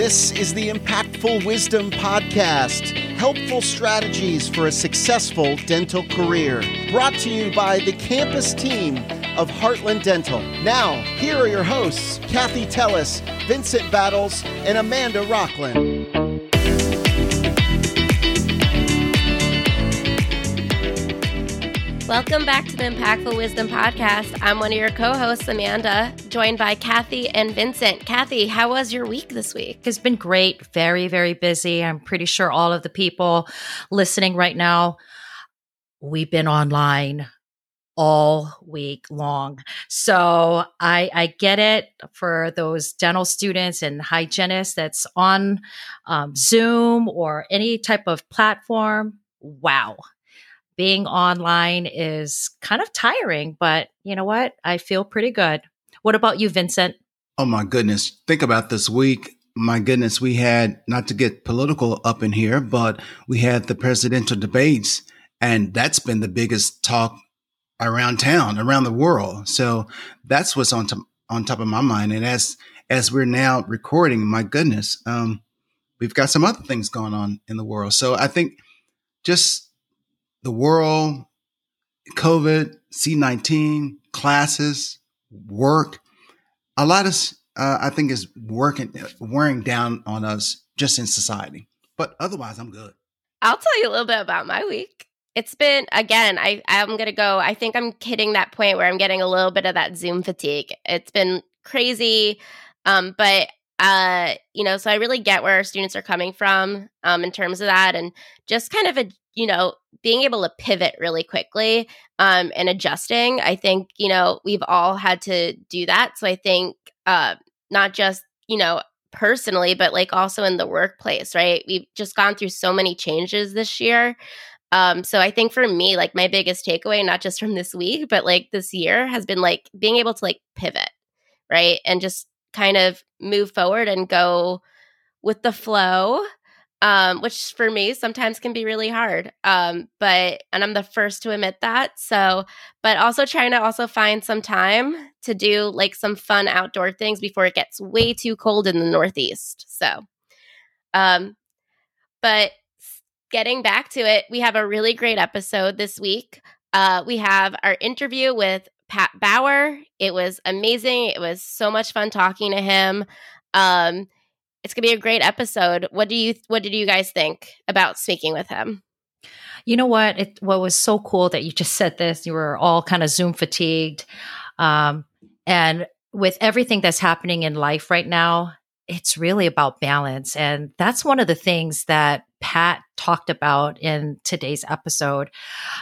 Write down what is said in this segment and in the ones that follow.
This is the Impactful Wisdom Podcast helpful strategies for a successful dental career. Brought to you by the campus team of Heartland Dental. Now, here are your hosts, Kathy Tellis, Vincent Battles, and Amanda Rockland. Welcome back to the Impactful Wisdom Podcast. I'm one of your co hosts, Amanda, joined by Kathy and Vincent. Kathy, how was your week this week? It's been great. Very, very busy. I'm pretty sure all of the people listening right now, we've been online all week long. So I, I get it for those dental students and hygienists that's on um, Zoom or any type of platform. Wow being online is kind of tiring, but you know what? I feel pretty good. What about you, Vincent? Oh my goodness. Think about this week. My goodness, we had not to get political up in here, but we had the presidential debates, and that's been the biggest talk around town, around the world. So that's what's on top on top of my mind. And as as we're now recording, my goodness, um, we've got some other things going on in the world. So I think just the world, COVID, C19, classes, work, a lot of, uh, I think is working, wearing down on us just in society. But otherwise, I'm good. I'll tell you a little bit about my week. It's been again. I I'm gonna go. I think I'm hitting that point where I'm getting a little bit of that Zoom fatigue. It's been crazy, um, but uh, you know, so I really get where our students are coming from um, in terms of that, and just kind of a you know being able to pivot really quickly um, and adjusting. I think you know we've all had to do that. So I think uh, not just you know personally, but like also in the workplace, right? We've just gone through so many changes this year. Um, so I think for me, like my biggest takeaway, not just from this week, but like this year, has been like being able to like pivot, right, and just kind of move forward and go with the flow um, which for me sometimes can be really hard. Um, but and I'm the first to admit that. So, but also trying to also find some time to do like some fun outdoor things before it gets way too cold in the Northeast. So, um, but getting back to it, we have a really great episode this week. Uh, we have our interview with Pat Bauer. It was amazing. It was so much fun talking to him. Um, it's gonna be a great episode. What do you what did you guys think about speaking with him? You know what? It what was so cool that you just said this. You were all kind of Zoom fatigued, um, and with everything that's happening in life right now, it's really about balance, and that's one of the things that Pat talked about in today's episode.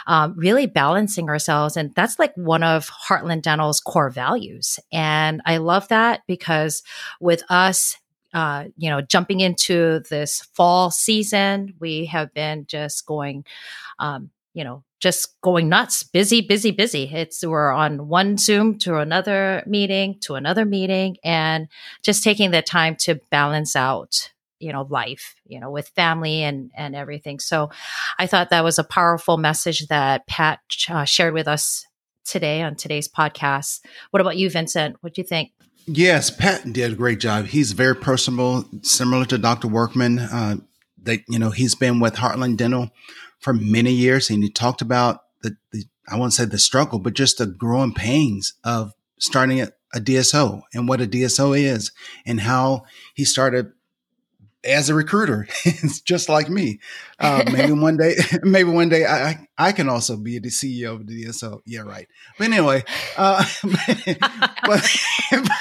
Um, really balancing ourselves, and that's like one of Heartland Dental's core values, and I love that because with us uh, you know, jumping into this fall season, we have been just going, um, you know, just going nuts, busy, busy, busy. It's we're on one Zoom to another meeting to another meeting, and just taking the time to balance out, you know, life, you know, with family and and everything. So, I thought that was a powerful message that Pat uh, shared with us today on today's podcast. What about you, Vincent? What do you think? Yes, Pat did a great job. He's very personable, similar to Dr. Workman. Uh, that you know, he's been with Heartland Dental for many years, and he talked about the, the I won't say the struggle, but just the growing pains of starting a, a DSO and what a DSO is, and how he started as a recruiter. it's just like me. Uh, maybe one day, maybe one day I, I can also be the CEO of the DSO. Yeah, right. But anyway, uh, but, but,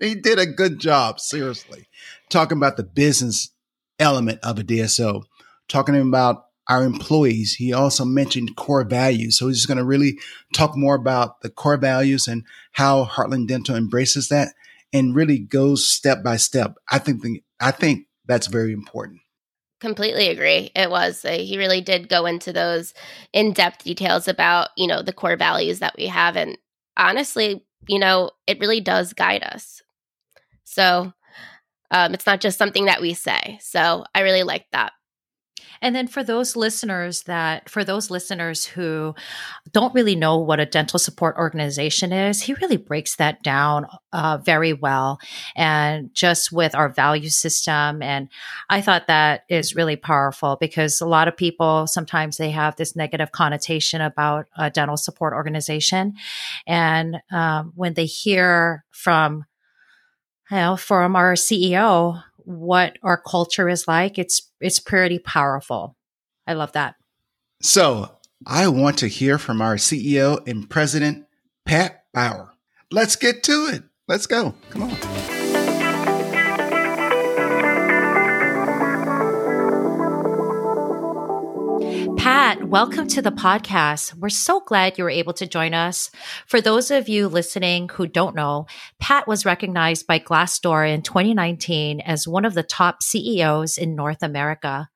he did a good job, seriously, talking about the business element of a DSO, talking about our employees. He also mentioned core values. So he's going to really talk more about the core values and how Heartland Dental embraces that and really goes step by step. I think the, I think that's very important. Completely agree. It was. Uh, he really did go into those in-depth details about, you know, the core values that we have and honestly, you know, it really does guide us. So um, it's not just something that we say. So I really like that. And then for those listeners that, for those listeners who don't really know what a dental support organization is, he really breaks that down uh, very well. And just with our value system. And I thought that is really powerful because a lot of people sometimes they have this negative connotation about a dental support organization. And um, when they hear from, you know, from our CEO, what our culture is like, it's it's pretty powerful. I love that. So I want to hear from our CEO and president, Pat Bauer. Let's get to it. Let's go. Come on. Welcome to the podcast. We're so glad you were able to join us. For those of you listening who don't know, Pat was recognized by Glassdoor in 2019 as one of the top CEOs in North America.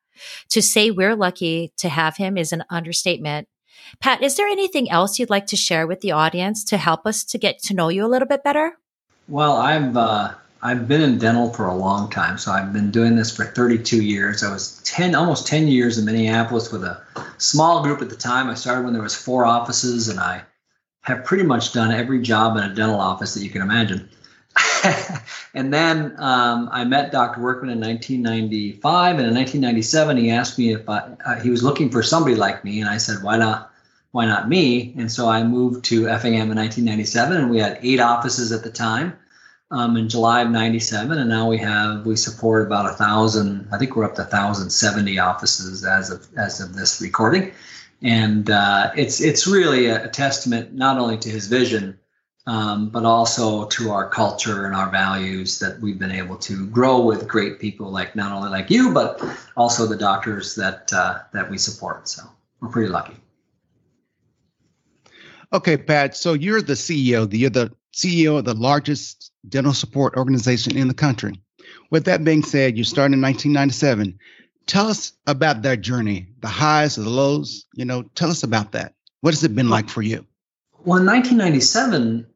To say we're lucky to have him is an understatement. Pat, is there anything else you'd like to share with the audience to help us to get to know you a little bit better? Well, I've uh, I've been in dental for a long time. So I've been doing this for 32 years. I was 10, almost 10 years in Minneapolis with a small group at the time. I started when there was four offices, and I have pretty much done every job in a dental office that you can imagine. and then um, I met Dr. Workman in 1995, and in 1997 he asked me if I, uh, he was looking for somebody like me, and I said, "Why not? Why not me?" And so I moved to FAM in 1997, and we had eight offices at the time um, in July of 97. And now we have, we support about a thousand, I think we're up to 1,070 offices as of, as of this recording. And uh, it's, it's really a, testament not only to his vision, um, but also to our culture and our values that we've been able to grow with great people like not only like you, but also the doctors that, uh, that we support. So we're pretty lucky. Okay, Pat. So you're the CEO. You're the CEO of the largest dental support organization in the country. With that being said, you started in 1997. Tell us about that journey, the highs, the lows. You know, tell us about that. What has it been like for you? Well, in 1997,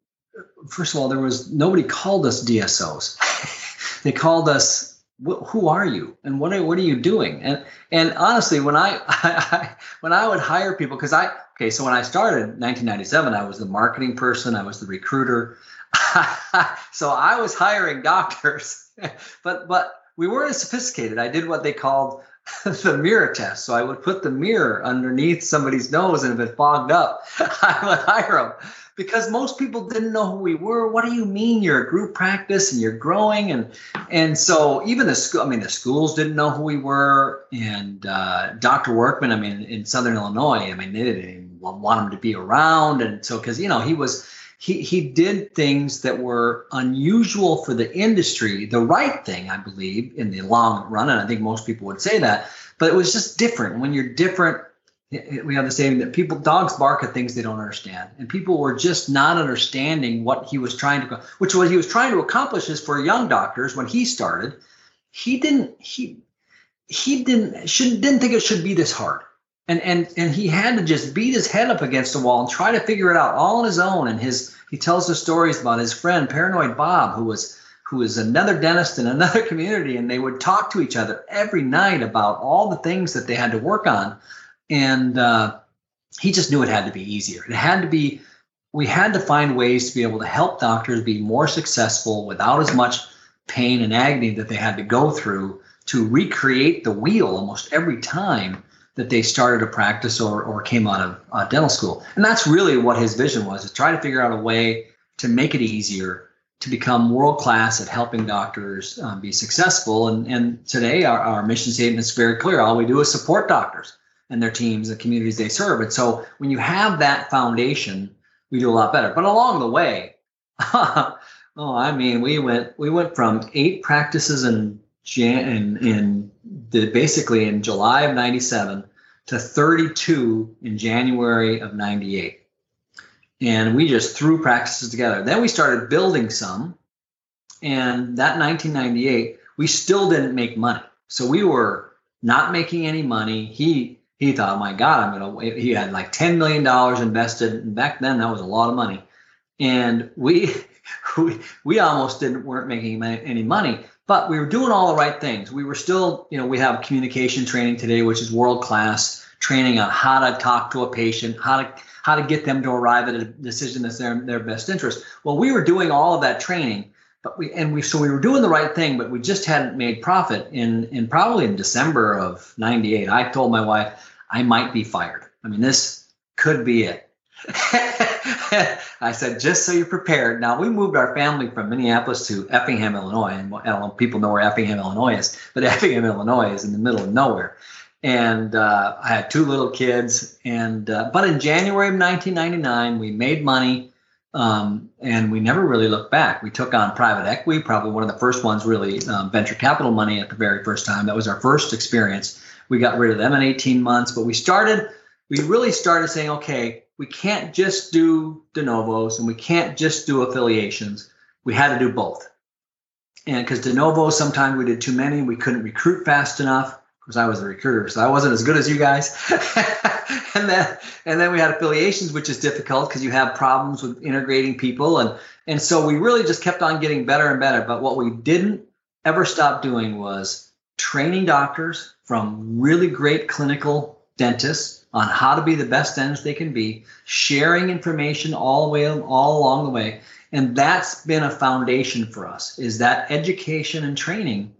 first of all, there was nobody called us DSOs. they called us who are you and what are, what are you doing and and honestly when I, I when i would hire people because i okay so when i started in 1997 i was the marketing person i was the recruiter so i was hiring doctors but but we weren't as sophisticated i did what they called the mirror test so i would put the mirror underneath somebody's nose and if it fogged up i would hire them because most people didn't know who we were. What do you mean you're a group practice and you're growing? And and so even the school, I mean, the schools didn't know who we were. And uh, Dr. Workman, I mean, in Southern Illinois, I mean, they didn't want him to be around. And so because you know he was he he did things that were unusual for the industry, the right thing, I believe, in the long run. And I think most people would say that. But it was just different. When you're different we have the saying that people dogs bark at things they don't understand and people were just not understanding what he was trying to which was he was trying to accomplish is for young doctors when he started he didn't he he didn't shouldn't, didn't think it should be this hard and and and he had to just beat his head up against the wall and try to figure it out all on his own and his he tells the stories about his friend paranoid bob who was who was another dentist in another community and they would talk to each other every night about all the things that they had to work on and uh, he just knew it had to be easier. It had to be. We had to find ways to be able to help doctors be more successful without as much pain and agony that they had to go through to recreate the wheel almost every time that they started a practice or, or came out of uh, dental school. And that's really what his vision was, to try to figure out a way to make it easier to become world class at helping doctors um, be successful. And, and today our, our mission statement is very clear. All we do is support doctors and their teams, and communities they serve. And so when you have that foundation, we do a lot better. But along the way, oh, I mean, we went we went from eight practices in Jan in, in basically in July of '97 to 32 in January of '98, and we just threw practices together. Then we started building some, and that 1998 we still didn't make money. So we were not making any money. He he thought, oh my God, I'm to, he had like $10 million invested. And back then that was a lot of money. And we, we, we almost didn't, weren't making any money, but we were doing all the right things. We were still, you know, we have communication training today, which is world class training on how to talk to a patient, how to how to get them to arrive at a decision that's their their best interest. Well, we were doing all of that training, but we and we so we were doing the right thing, but we just hadn't made profit in in probably in December of 98. I told my wife I might be fired. I mean, this could be it. I said, just so you're prepared. Now we moved our family from Minneapolis to Effingham, Illinois, and I don't know people know where Effingham, Illinois is, but Effingham, Illinois is in the middle of nowhere. And uh, I had two little kids, and uh, but in January of 1999, we made money, um, and we never really looked back. We took on private equity, probably one of the first ones, really um, venture capital money at the very first time. That was our first experience. We got rid of them in 18 months, but we started. We really started saying, okay, we can't just do de novos and we can't just do affiliations. We had to do both. And because de novos, sometimes we did too many, we couldn't recruit fast enough. Because I was a recruiter, so I wasn't as good as you guys. and then and then we had affiliations, which is difficult because you have problems with integrating people. And and so we really just kept on getting better and better. But what we didn't ever stop doing was training doctors from really great clinical dentists on how to be the best dentist they can be, sharing information all the way all along the way. And that's been a foundation for us is that education and training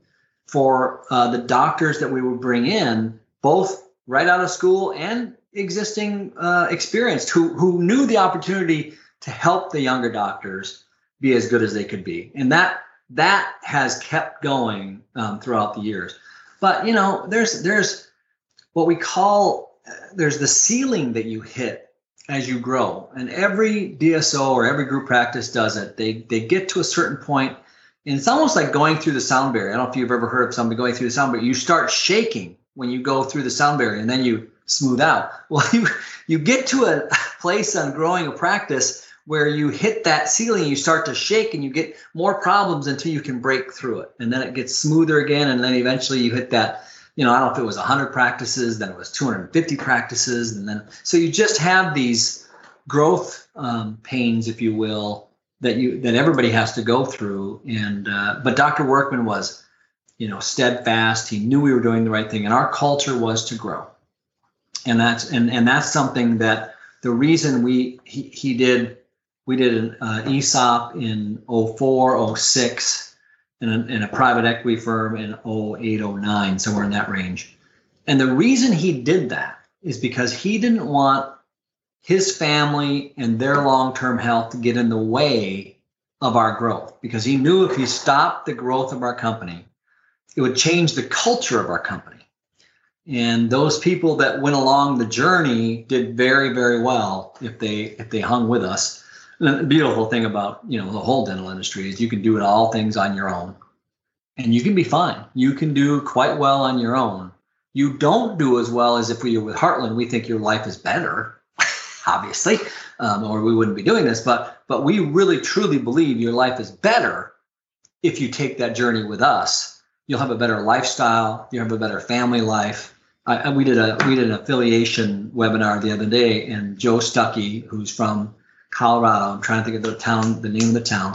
for uh, the doctors that we would bring in, both right out of school and existing uh, experienced who, who knew the opportunity to help the younger doctors be as good as they could be. And that that has kept going um, throughout the years. But you know, there's there's what we call there's the ceiling that you hit as you grow and every dso or every group practice does it. They they get to a certain point and it's almost like going through the sound barrier. I don't know if you've ever heard of somebody going through the sound barrier you start shaking when you go through the sound barrier and then you smooth out. Well you you get to a place on growing a practice where you hit that ceiling you start to shake and you get more problems until you can break through it and then it gets smoother again and then eventually you hit that you know, I don't know if it was 100 practices, then it was 250 practices, and then so you just have these growth um, pains, if you will, that you that everybody has to go through. And uh, but Dr. Workman was, you know, steadfast. He knew we were doing the right thing, and our culture was to grow. And that's and and that's something that the reason we he, he did we did an uh, ESOP in 04, 06 in a, in a private equity firm in 0809, somewhere in that range. And the reason he did that is because he didn't want his family and their long term health to get in the way of our growth because he knew if he stopped the growth of our company, it would change the culture of our company. And those people that went along the journey did very, very well if they if they hung with us the beautiful thing about you know the whole dental industry is you can do it all things on your own. And you can be fine. You can do quite well on your own. You don't do as well as if we were with heartland. We think your life is better obviously um, or we wouldn't be doing this. But but we really truly believe your life is better if you take that journey with us. You'll have a better lifestyle. You'll have a better family life. I, we did a we did an affiliation webinar the other day and joe stuckey who's from Colorado. I'm trying to think of the town, the name of the town.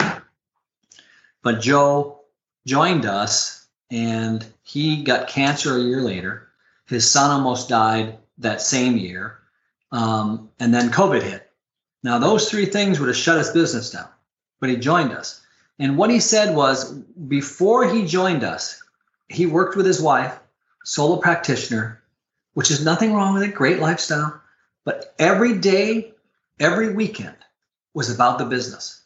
But Joe joined us and he got cancer a year later. His son almost died that same year. Um, and then COVID hit. Now, those three things would have shut his business down, but he joined us. And what he said was before he joined us, he worked with his wife, solo practitioner, which is nothing wrong with it, great lifestyle. But every day, every weekend, was about the business.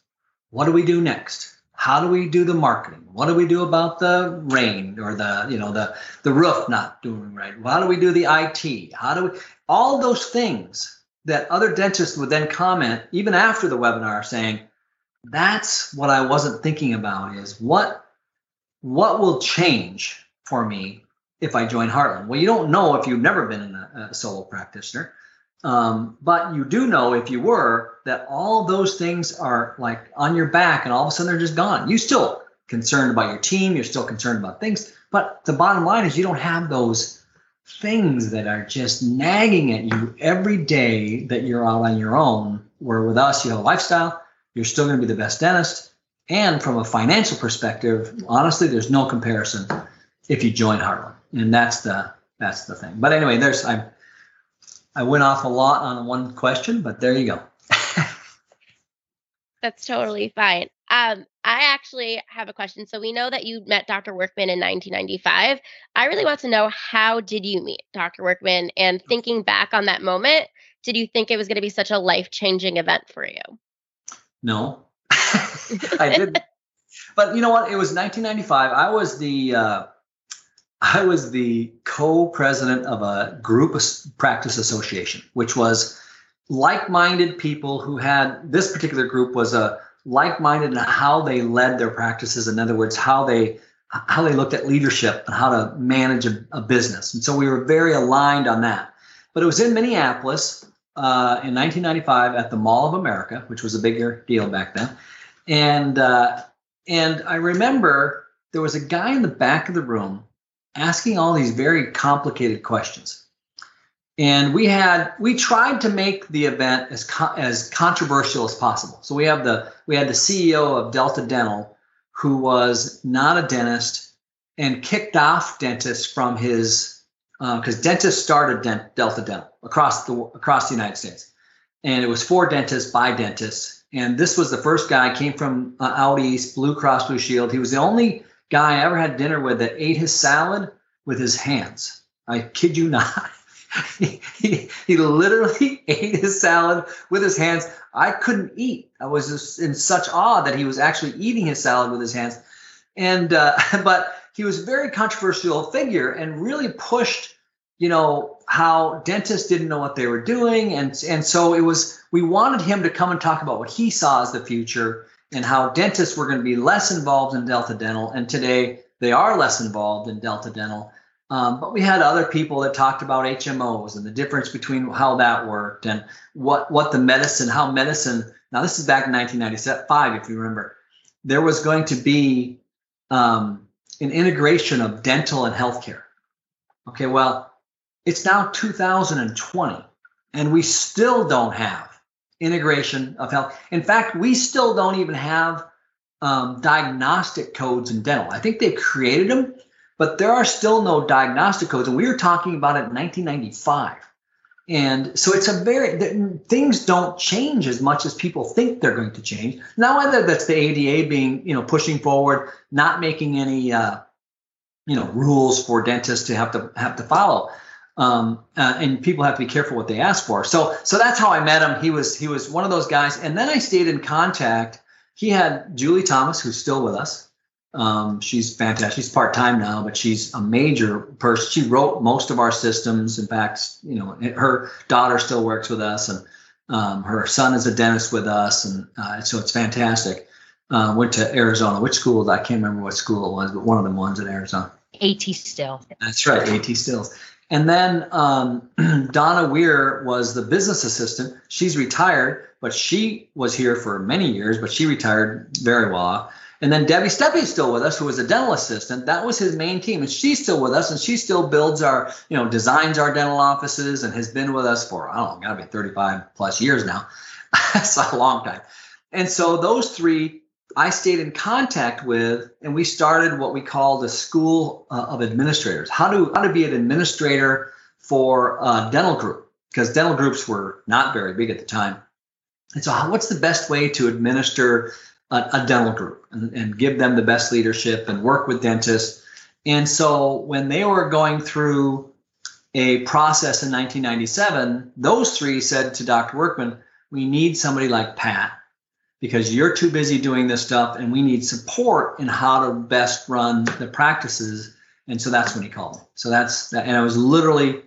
What do we do next? How do we do the marketing? What do we do about the rain or the, you know, the the roof not doing right? How do we do the IT? How do we all those things that other dentists would then comment even after the webinar saying, that's what I wasn't thinking about is what what will change for me if I join Heartland? Well, you don't know if you've never been a, a solo practitioner. Um, but you do know if you were that all those things are like on your back and all of a sudden they're just gone. You still concerned about your team, you're still concerned about things, but the bottom line is you don't have those things that are just nagging at you every day that you're out on your own. Where with us, you have a lifestyle, you're still going to be the best dentist, And from a financial perspective, honestly, there's no comparison if you join Heartland. and that's the that's the thing. But anyway, there's I I went off a lot on one question, but there you go. That's totally fine. Um, I actually have a question. So we know that you met Dr. Workman in 1995. I really want to know how did you meet Dr. Workman? And thinking back on that moment, did you think it was going to be such a life changing event for you? No, I didn't. but you know what? It was 1995. I was the uh, I was the co-president of a group practice association, which was like-minded people who had this particular group was a like-minded in how they led their practices. In other words, how they how they looked at leadership and how to manage a, a business. And so we were very aligned on that. But it was in Minneapolis uh, in 1995 at the Mall of America, which was a bigger deal back then. And uh, and I remember there was a guy in the back of the room asking all these very complicated questions. And we had we tried to make the event as as controversial as possible. So we have the we had the CEO of Delta Dental, who was not a dentist and kicked off dentists from his because uh, dentists started Dent- Delta Dental across the across the United States, and it was for dentists by dentists. And this was the first guy came from uh, out east, Blue Cross Blue Shield. He was the only guy I ever had dinner with that ate his salad with his hands. I kid you not. he, he, literally ate his salad with his hands. I couldn't eat. I was just in such awe that he was actually eating his salad with his hands. And uh, but he was a very controversial figure and really pushed, you know, how dentists didn't know what they were doing, and and so it was. We wanted him to come and talk about what he saw as the future and how dentists were going to be less involved in Delta Dental. And today they are less involved in Delta Dental. Um, but we had other people that talked about HMOs and the difference between how that worked and what what the medicine, how medicine. Now this is back in 1995, if you remember. There was going to be um, an integration of dental and healthcare. Okay, well, it's now 2020, and we still don't have integration of health. In fact, we still don't even have um, diagnostic codes in dental. I think they've created them, but there are still no diagnostic codes. And we were talking about it in 1995. And so it's a very, things don't change as much as people think they're going to change. Now, whether that's the ADA being, you know, pushing forward, not making any, uh, you know, rules for dentists to have to have to follow. Um, uh, and people have to be careful what they ask for. So, so that's how I met him. He was, he was one of those guys. And then I stayed in contact. He had Julie Thomas, who's still with us. Um, she's fantastic. She's part time now, but she's a major person. She wrote most of our systems. In fact, you know, her daughter still works with us, and um, her son is a dentist with us, and uh, so it's fantastic. Uh, went to Arizona. Which school? I can't remember what school it was, but one of the ones in Arizona. AT Still. That's right, AT Stills. And then um, Donna Weir was the business assistant. She's retired, but she was here for many years, but she retired very well. And then Debbie Steppe is still with us, who was a dental assistant. That was his main team, and she's still with us, and she still builds our, you know, designs our dental offices, and has been with us for I don't know, gotta be 35 plus years now. That's a long time. And so those three, I stayed in contact with, and we started what we call the School uh, of Administrators. How to how to be an administrator for a dental group, because dental groups were not very big at the time. And so, what's the best way to administer a, a dental group and, and give them the best leadership and work with dentists. And so when they were going through a process in 1997, those three said to Dr. Workman, we need somebody like Pat because you're too busy doing this stuff and we need support in how to best run the practices. And so that's when he called me. So that's that. And I was literally, I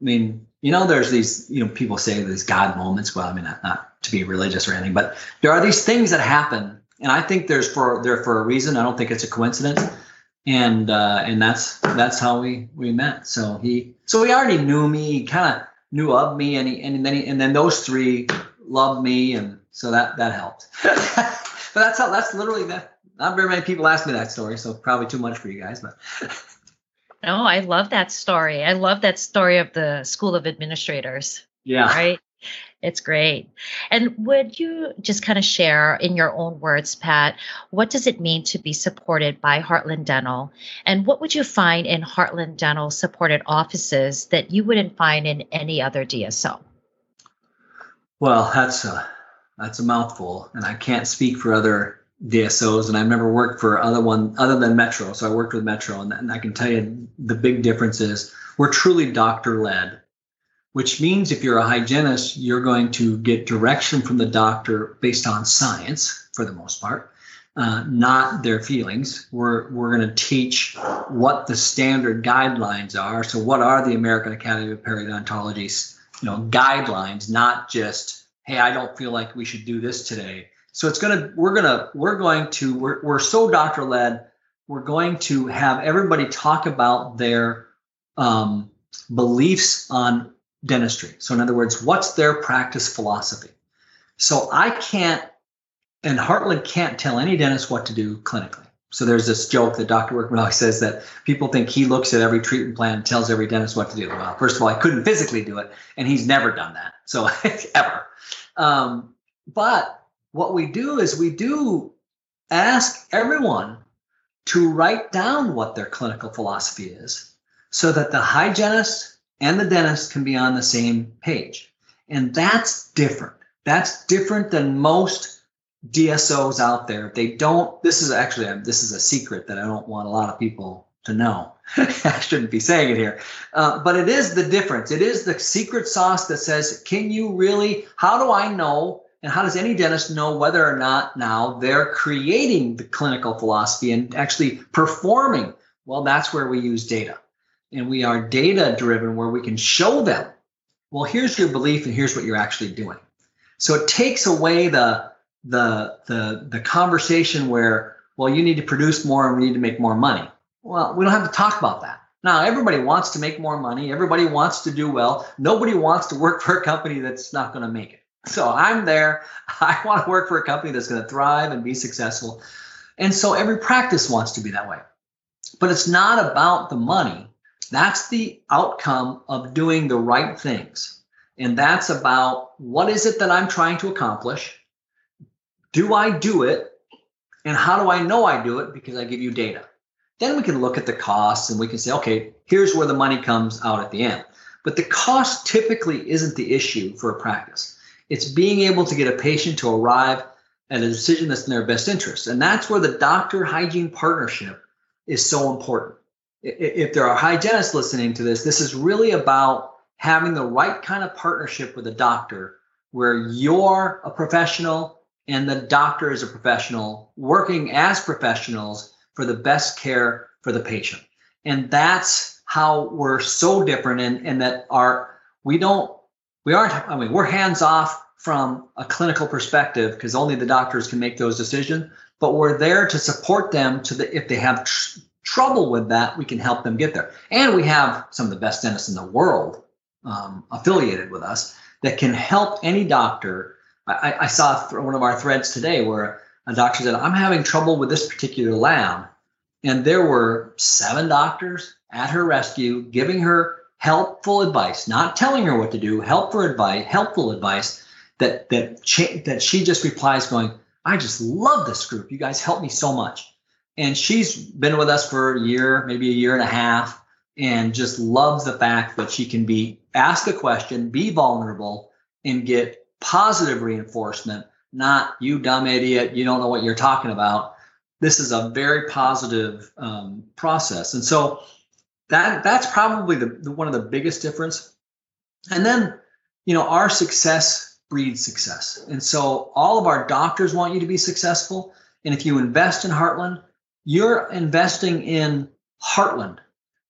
mean, you know, there's these, you know, people say these God moments. Well, I mean, not, not to be religious or anything, but there are these things that happen, and I think there's for there for a reason. I don't think it's a coincidence, and uh, and that's that's how we we met. So he, so he already knew me, kind of knew of me, and he, and then he, and then those three loved me, and so that that helped. but that's how that's literally that. Not very many people ask me that story, so probably too much for you guys, but. No, oh, I love that story. I love that story of the School of Administrators. Yeah. Right. It's great. And would you just kind of share in your own words, Pat, what does it mean to be supported by Heartland Dental? And what would you find in Heartland Dental supported offices that you wouldn't find in any other DSO? Well, that's a that's a mouthful, and I can't speak for other DSOs, and I've never worked for other one other than Metro. So I worked with Metro, and, and I can tell you the big difference is we're truly doctor led which means if you're a hygienist, you're going to get direction from the doctor based on science for the most part, uh, not their feelings. We're, we're going to teach what the standard guidelines are. So, what are the American Academy of Periodontology's you know, guidelines, not just, hey, I don't feel like we should do this today. So it's gonna, we're gonna, we're going to, we're, we're so doctor led. We're going to have everybody talk about their um, beliefs on dentistry. So, in other words, what's their practice philosophy? So, I can't, and Heartland can't tell any dentist what to do clinically. So, there's this joke that Dr. Workman always says that people think he looks at every treatment plan and tells every dentist what to do. Well, first of all, I couldn't physically do it, and he's never done that. So, ever. Um, but what we do is we do ask everyone to write down what their clinical philosophy is so that the hygienist and the dentist can be on the same page. And that's different. That's different than most DSOs out there. They don't, this is actually, this is a secret that I don't want a lot of people to know. I shouldn't be saying it here. Uh, but it is the difference. It is the secret sauce that says, can you really, how do I know? And how does any dentist know whether or not now they're creating the clinical philosophy and actually performing? Well, that's where we use data and we are data driven where we can show them, well, here's your belief and here's what you're actually doing. So it takes away the the the the conversation where, well, you need to produce more and we need to make more money. Well, we don't have to talk about that. Now, everybody wants to make more money. Everybody wants to do well. Nobody wants to work for a company that's not going to make it. So I'm there. I want to work for a company that's going to thrive and be successful. And so every practice wants to be that way. But it's not about the money. That's the outcome of doing the right things. And that's about what is it that I'm trying to accomplish? Do I do it? And how do I know I do it? Because I give you data. Then we can look at the costs and we can say, okay, here's where the money comes out at the end. But the cost typically isn't the issue for a practice. It's being able to get a patient to arrive at a decision that's in their best interest. And that's where the doctor hygiene partnership is so important if there are hygienists listening to this, this is really about having the right kind of partnership with a doctor where you're a professional and the doctor is a professional working as professionals for the best care for the patient. And that's how we're so different and, and that our we don't we aren't I mean we're hands off from a clinical perspective because only the doctors can make those decisions, but we're there to support them to the if they have tr- trouble with that, we can help them get there. And we have some of the best dentists in the world um, affiliated with us that can help any doctor. I, I saw one of our threads today where a doctor said, I'm having trouble with this particular lab. And there were seven doctors at her rescue giving her helpful advice, not telling her what to do, helpful advice, helpful advice that that she, that she just replies going, I just love this group. You guys help me so much and she's been with us for a year, maybe a year and a half, and just loves the fact that she can be ask a question, be vulnerable, and get positive reinforcement, not you dumb idiot, you don't know what you're talking about. This is a very positive um, process, and so that that's probably the, the one of the biggest difference. And then, you know, our success breeds success, and so all of our doctors want you to be successful. And if you invest in Heartland, you're investing in Heartland,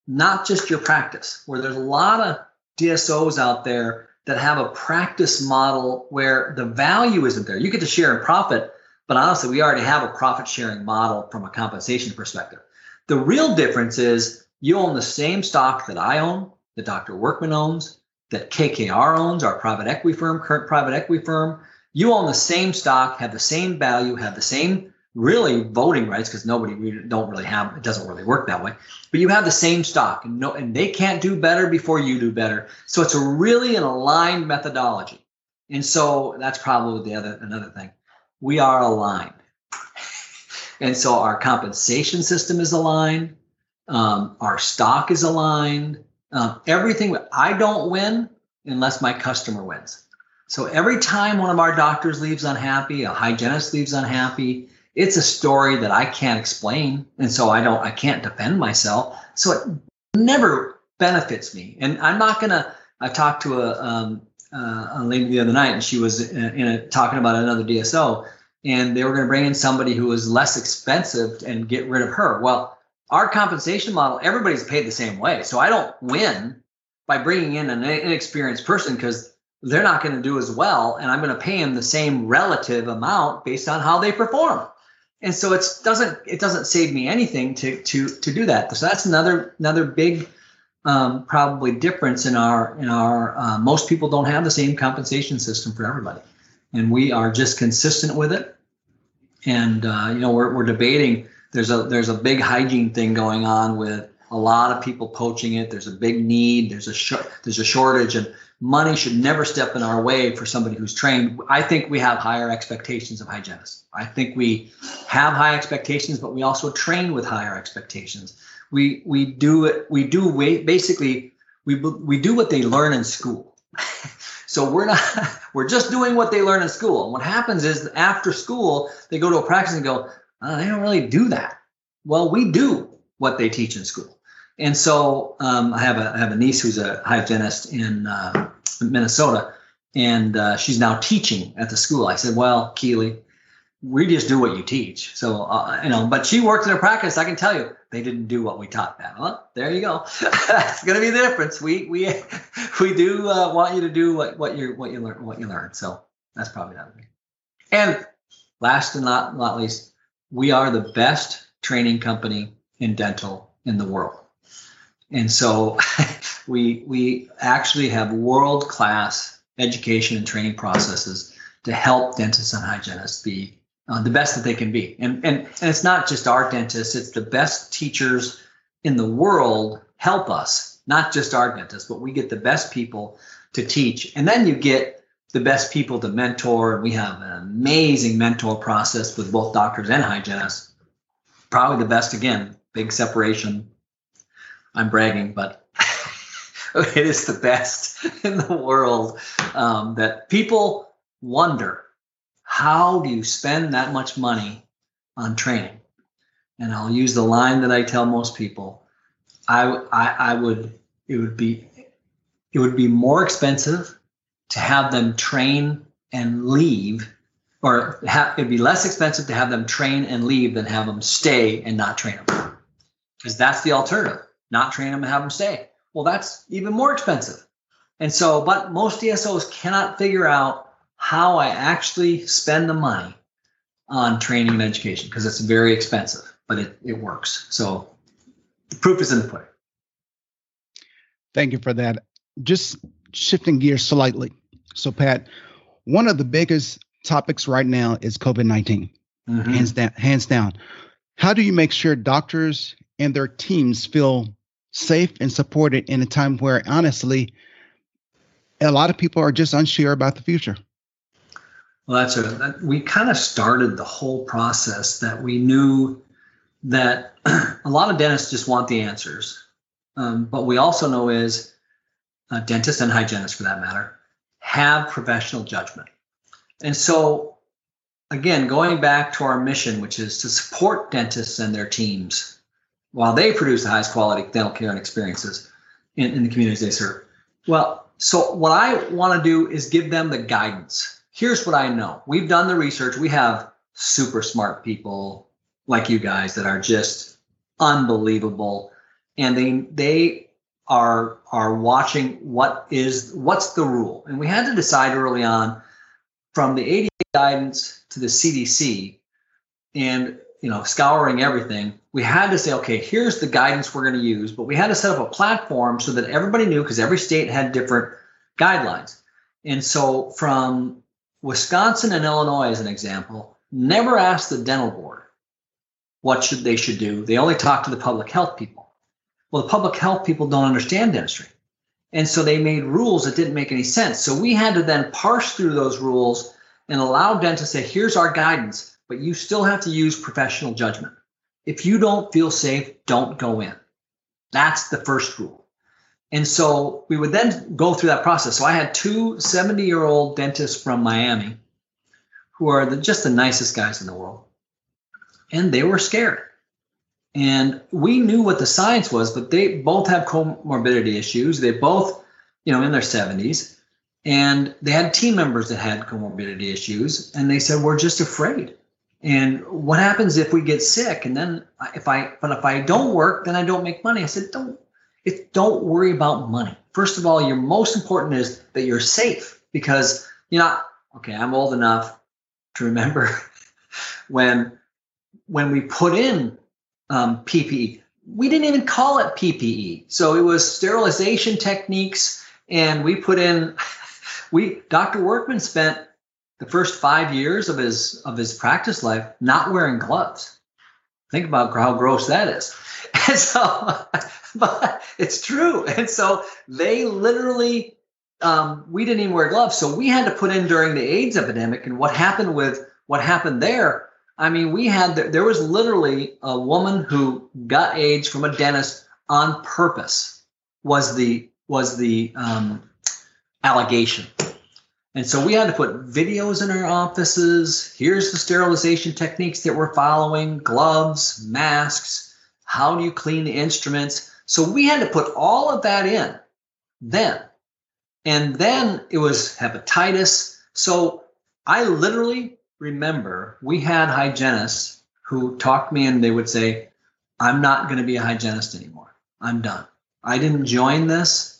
not just your practice, where there's a lot of DSOs out there that have a practice model where the value isn't there. You get to share in profit, but honestly, we already have a profit sharing model from a compensation perspective. The real difference is you own the same stock that I own, that Dr. Workman owns, that KKR owns, our private equity firm, current private equity firm. You own the same stock, have the same value, have the same really voting rights because nobody we don't really have it doesn't really work that way but you have the same stock and no and they can't do better before you do better so it's a really an aligned methodology And so that's probably the other another thing. We are aligned. and so our compensation system is aligned. Um, our stock is aligned. Um, everything I don't win unless my customer wins. So every time one of our doctors leaves unhappy, a hygienist leaves unhappy, it's a story that I can't explain, and so I don't, I can't defend myself. So it never benefits me. And I'm not gonna. I talked to a, um, uh, a lady the other night, and she was in a, in a, talking about another DSO, and they were going to bring in somebody who was less expensive and get rid of her. Well, our compensation model, everybody's paid the same way, so I don't win by bringing in an inexperienced person because they're not going to do as well and i'm going to pay them the same relative amount based on how they perform and so it doesn't it doesn't save me anything to to to do that. So that's another another big um, probably difference in our in our uh, most people don't have the same compensation system for everybody. And we are just consistent with it. And uh, you know we're, we're debating there's a there's a big hygiene thing going on with a lot of people poaching it. There's a big need. There's a sh- there's a shortage. And money should never step in our way for somebody who's trained. I think we have higher expectations of hygienists. I think we have high expectations, but we also train with higher expectations. We we do it. We do wait. basically we we do what they learn in school. so we're not we're just doing what they learn in school. And what happens is after school they go to a practice and go, oh, they don't really do that. Well, we do what they teach in school. And so um, I have a I have a niece who's a hygienist in uh, Minnesota, and uh, she's now teaching at the school. I said, "Well, Keely, we just do what you teach." So uh, you know, but she worked in a practice. I can tell you, they didn't do what we taught them. Well, there you go. That's going to be the difference. We we we do uh, want you to do what what you what you learn what you learn. So that's probably that. And last and not not least, we are the best training company in dental in the world. And so we we actually have world class education and training processes to help dentists and hygienists be uh, the best that they can be. And, and and it's not just our dentists; it's the best teachers in the world help us. Not just our dentists, but we get the best people to teach, and then you get the best people to mentor. We have an amazing mentor process with both doctors and hygienists. Probably the best again, big separation. I'm bragging, but it is the best in the world um, that people wonder how do you spend that much money on training? And i'll use the line that i tell most people. I i, I would it would be it would be more expensive to have them train and leave or have, it'd be less expensive to have them train and leave than have them stay and not train them. Because that's the alternative not train them and have them stay well, that's even more expensive. And so, but most DSOs cannot figure out how I actually spend the money on training and education because it's very expensive, but it, it works. So the proof is in the pudding. Thank you for that. Just shifting gears slightly. So, Pat, one of the biggest topics right now is COVID 19, mm-hmm. hands down. Hands down. How do you make sure doctors and their teams feel safe and supported in a time where honestly a lot of people are just unsure about the future. Well that's a that, we kind of started the whole process that we knew that a lot of dentists just want the answers. Um, but we also know is uh, dentists and hygienists for that matter have professional judgment. And so again going back to our mission which is to support dentists and their teams while they produce the highest quality dental care and experiences in, in the communities they serve. Well, so what I want to do is give them the guidance. Here's what I know. We've done the research. We have super smart people like you guys that are just unbelievable and they they are are watching what is what's the rule. And we had to decide early on from the ADA guidance to the CDC and you know, scouring everything, we had to say, okay, here's the guidance we're going to use, but we had to set up a platform so that everybody knew because every state had different guidelines. And so from Wisconsin and Illinois, as an example, never asked the dental board what should they should do. They only talk to the public health people. Well, the public health people don't understand dentistry. And so they made rules that didn't make any sense. So we had to then parse through those rules and allow dentists to say, here's our guidance, but you still have to use professional judgment. If you don't feel safe, don't go in. That's the first rule. And so we would then go through that process. So I had two 70 year old dentists from Miami who are the, just the nicest guys in the world. And they were scared. And we knew what the science was, but they both have comorbidity issues. They both, you know, in their 70s. And they had team members that had comorbidity issues. And they said, We're just afraid. And what happens if we get sick? And then if I, but if I don't work, then I don't make money. I said, Don't, it, don't worry about money. First of all, your most important is that you're safe because you're not, okay, I'm old enough to remember when when we put in um, PPE. We didn't even call it PPE. So it was sterilization techniques, and we put in. We Dr. Workman spent the first five years of his of his practice life not wearing gloves. Think about how gross that is. And so, but it's true. And so they literally, um, we didn't even wear gloves. So we had to put in during the AIDS epidemic. And what happened with what happened there I mean, we had there was literally a woman who got AIDS from a dentist on purpose. Was the was the um, allegation, and so we had to put videos in our offices. Here's the sterilization techniques that we're following: gloves, masks. How do you clean the instruments? So we had to put all of that in then, and then it was hepatitis. So I literally remember we had hygienists who talked me and they would say, I'm not going to be a hygienist anymore. I'm done. I didn't join this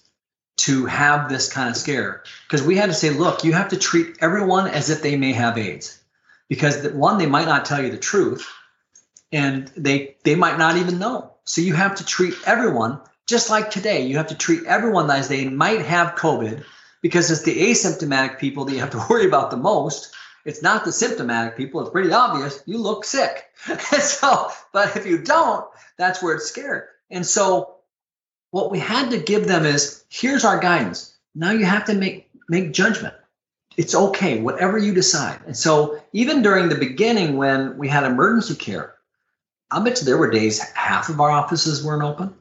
to have this kind of scare because we had to say, look, you have to treat everyone as if they may have AIDS because one, they might not tell you the truth and they they might not even know. So you have to treat everyone just like today. You have to treat everyone as they might have COVID because it's the asymptomatic people that you have to worry about the most it's not the symptomatic people. It's pretty obvious. You look sick. so, but if you don't, that's where it's scared. And so, what we had to give them is here's our guidance. Now you have to make make judgment. It's okay, whatever you decide. And so, even during the beginning when we had emergency care, I bet you there were days half of our offices weren't open,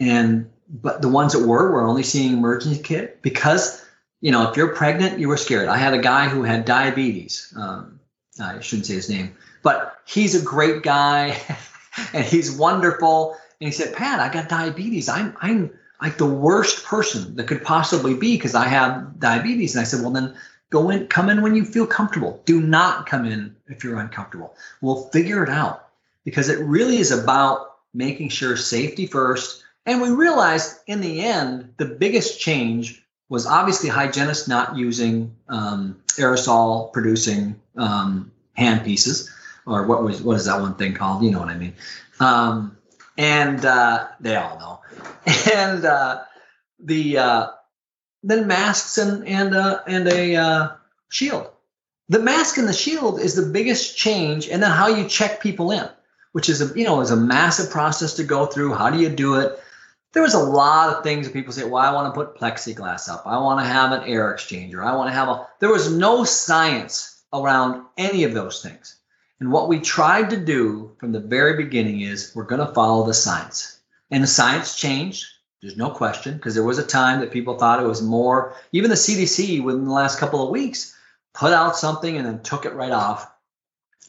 and but the ones that were were only seeing emergency care because you know, if you're pregnant, you were scared. I had a guy who had diabetes. Um, I shouldn't say his name, but he's a great guy and he's wonderful. And he said, Pat, I got diabetes. I'm, I'm like the worst person that could possibly be because I have diabetes. And I said, well, then go in, come in when you feel comfortable. Do not come in if you're uncomfortable. We'll figure it out because it really is about making sure safety first. And we realized in the end, the biggest change was obviously hygienists not using um, aerosol producing um, hand pieces, or what was what is that one thing called? You know what I mean. Um, and uh, they all know. And uh, the uh, then masks and and uh, and a uh, shield. The mask and the shield is the biggest change, and then how you check people in, which is a you know is a massive process to go through. How do you do it? there was a lot of things that people say, well, I want to put plexiglass up. I want to have an air exchanger. I want to have a, there was no science around any of those things. And what we tried to do from the very beginning is we're going to follow the science. And the science changed. There's no question, because there was a time that people thought it was more, even the CDC within the last couple of weeks put out something and then took it right off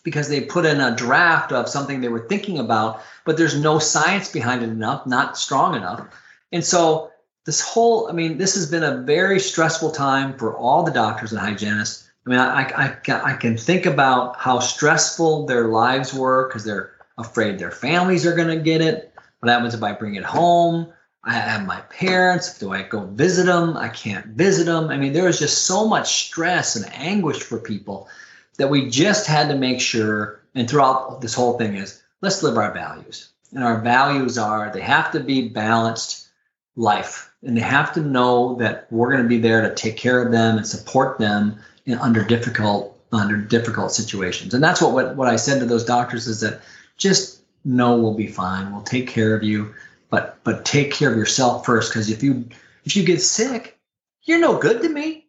because they put in a draft of something they were thinking about, but there's no science behind it enough, not strong enough. And so this whole, I mean, this has been a very stressful time for all the doctors and hygienists. I mean, I, I, I can think about how stressful their lives were because they're afraid their families are going to get it. What happens if I bring it home? I have my parents. Do I go visit them? I can't visit them. I mean, there was just so much stress and anguish for people that we just had to make sure, and throughout this whole thing is let's live our values. And our values are they have to be balanced life, and they have to know that we're going to be there to take care of them and support them in under difficult under difficult situations. And that's what, what what I said to those doctors is that just know we'll be fine. We'll take care of you, but but take care of yourself first because if you If you get sick, you're no good to me.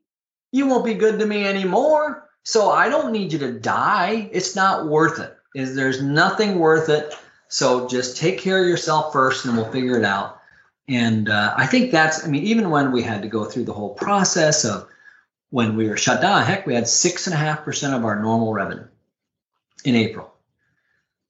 You won't be good to me anymore. So I don't need you to die. It's not worth it. Is there's nothing worth it. So just take care of yourself first, and we'll figure it out. And uh, I think that's. I mean, even when we had to go through the whole process of when we were shut down, heck, we had six and a half percent of our normal revenue in April.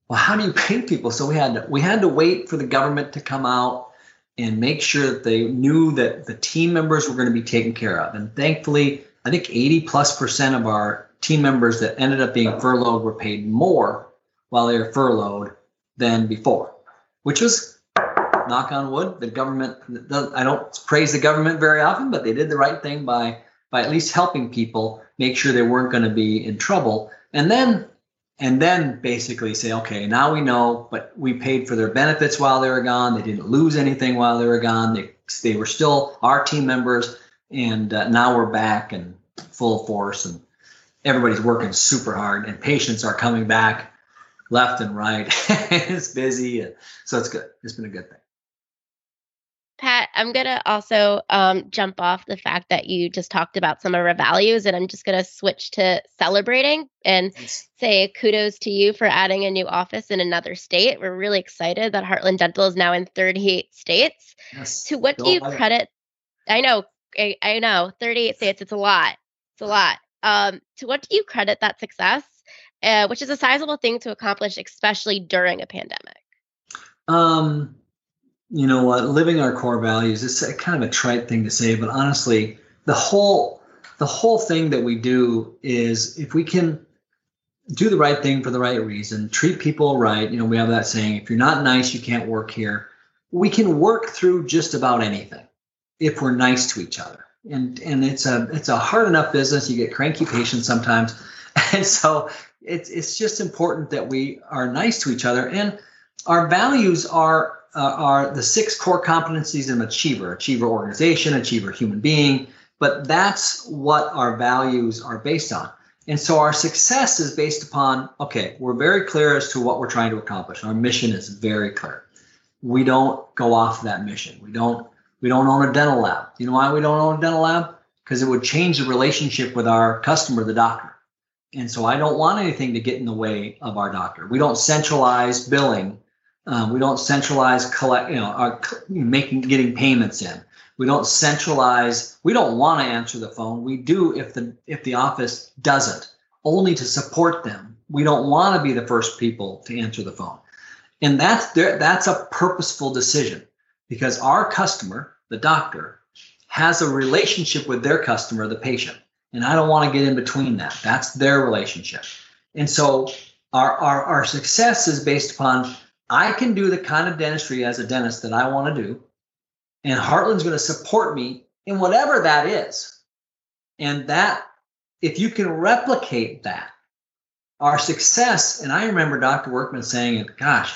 Well, how do you pay people? So we had to, we had to wait for the government to come out and make sure that they knew that the team members were going to be taken care of. And thankfully, I think 80 plus percent of our team members that ended up being furloughed were paid more while they were furloughed than before, which was knock on wood. The government, I don't praise the government very often, but they did the right thing by by at least helping people make sure they weren't going to be in trouble. And then and then basically say, okay, now we know, but we paid for their benefits while they were gone. They didn't lose anything while they were gone. They they were still our team members, and uh, now we're back and full force, and everybody's working super hard, and patients are coming back left and right. it's busy, so it's good. It's been a good thing. I'm going to also um, jump off the fact that you just talked about some of our values, and I'm just going to switch to celebrating and say kudos to you for adding a new office in another state. We're really excited that Heartland Dental is now in 38 states. Yes. To what do you credit? I know, I, I, know, 38 states, it's a lot. It's a lot. Um, to what do you credit that success, uh, which is a sizable thing to accomplish, especially during a pandemic? Um, you know what living our core values it's a, kind of a trite thing to say but honestly the whole the whole thing that we do is if we can do the right thing for the right reason treat people right you know we have that saying if you're not nice you can't work here. We can work through just about anything if we're nice to each other. And and it's a it's a hard enough business you get cranky patients sometimes. And so it's it's just important that we are nice to each other and our values are uh, are the six core competencies of an achiever achiever organization, achiever human being. But that's what our values are based on. And so our success is based upon okay, we're very clear as to what we're trying to accomplish. Our mission is very clear. We don't go off that mission. We don't we don't own a dental lab. You know why we don't own a dental lab? Because it would change the relationship with our customer, the doctor. And so I don't want anything to get in the way of our doctor. We don't centralize billing um, we don't centralize collect, you know, our making getting payments in. We don't centralize. We don't want to answer the phone. We do if the if the office doesn't, only to support them. We don't want to be the first people to answer the phone, and that's. That's a purposeful decision because our customer, the doctor, has a relationship with their customer, the patient, and I don't want to get in between that. That's their relationship, and so our our, our success is based upon I can do the kind of dentistry as a dentist that I want to do, and Heartland's going to support me in whatever that is. And that, if you can replicate that, our success, and I remember Dr. Workman saying it, gosh,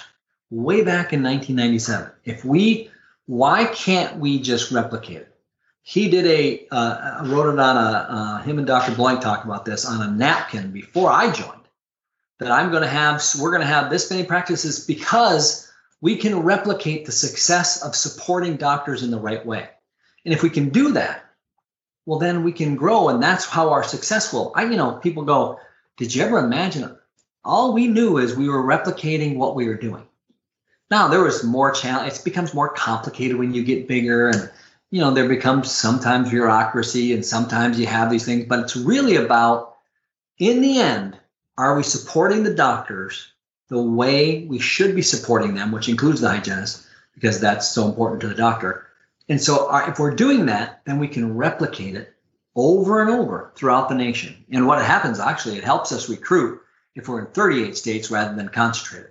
way back in 1997. If we, why can't we just replicate it? He did a, uh, wrote it on a, uh, him and Dr. Blank talked about this on a napkin before I joined that I'm going to have, we're going to have this many practices because we can replicate the success of supporting doctors in the right way. And if we can do that, well, then we can grow. And that's how our success will. I, you know, people go, did you ever imagine? All we knew is we were replicating what we were doing. Now there was more challenge. It becomes more complicated when you get bigger and, you know, there becomes sometimes bureaucracy and sometimes you have these things, but it's really about, in the end, are we supporting the doctors the way we should be supporting them, which includes the hygienist, because that's so important to the doctor. And so, our, uh, if we're doing that, then we can replicate it over and over throughout the nation. And what happens actually, it helps us recruit if we're in 38 states rather than concentrated.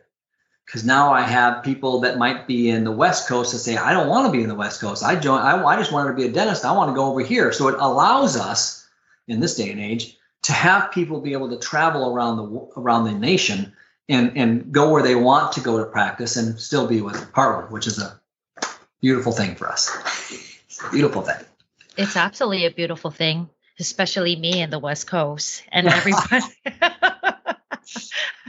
Because now I have people that might be in the West Coast that say, I don't want to be in the West Coast. I join, I, I just wanted to be a dentist. I want to go over here. So it allows us in this day and age to have people be able to travel around the around the nation and and go where they want to go to practice and still be with Heartland, which is a beautiful thing for us. beautiful thing. It's absolutely a beautiful thing, especially me in the West Coast and everybody.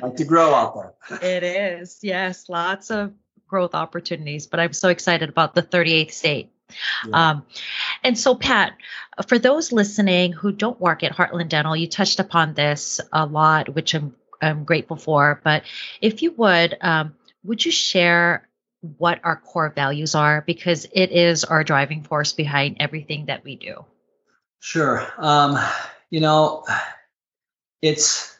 like to grow out there. It is, yes, lots of growth opportunities. But I'm so excited about the 38th state. Yeah. Um, and so, Pat, for those listening who don't work at Heartland Dental, you touched upon this a lot, which I'm, I'm grateful for. But if you would, um, would you share what our core values are? Because it is our driving force behind everything that we do. Sure. Um, you know, it's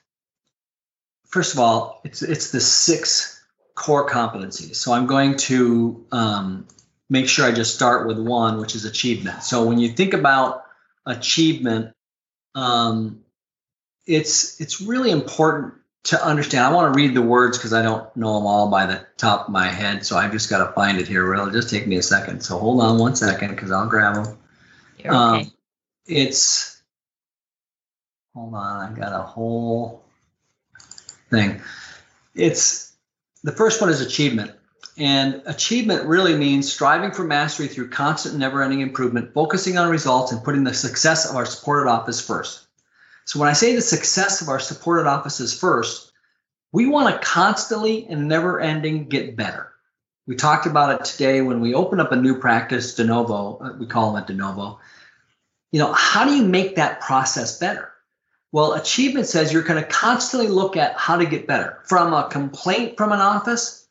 first of all, it's it's the six core competencies. So I'm going to um, make sure I just start with one, which is achievement. So when you think about achievement, um, it's it's really important to understand. I want to read the words because I don't know them all by the top of my head. So I've just got to find it here. It'll just take me a second. So hold on one second because I'll grab them. Okay. Um, it's hold on. I got a whole thing. It's the first one is achievement. And achievement really means striving for mastery through constant, never ending improvement, focusing on results, and putting the success of our supported office first. So, when I say the success of our supported offices first, we want to constantly and never ending get better. We talked about it today when we open up a new practice, de novo, uh, we call them a de novo. You know, how do you make that process better? Well, achievement says you're going to constantly look at how to get better from a complaint from an office,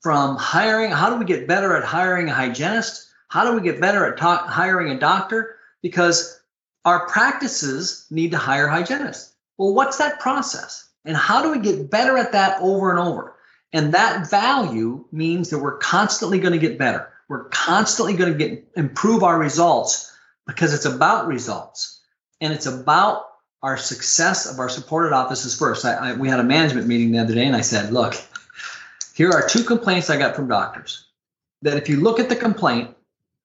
from hiring. How do we get better at hiring a hygienist? How do we get better at ta- hiring a doctor? Because our practices need to hire hygienists. Well, what's that process? And how do we get better at that over and over? And that value means that we're constantly going to get better. We're constantly going to get improve our results because it's about results and it's about our success of our supported offices first. I, I, we had a management meeting the other day, and I said, "Look, here are two complaints I got from doctors. That if you look at the complaint,